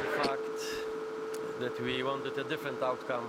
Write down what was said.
The fact that we wanted a different outcome.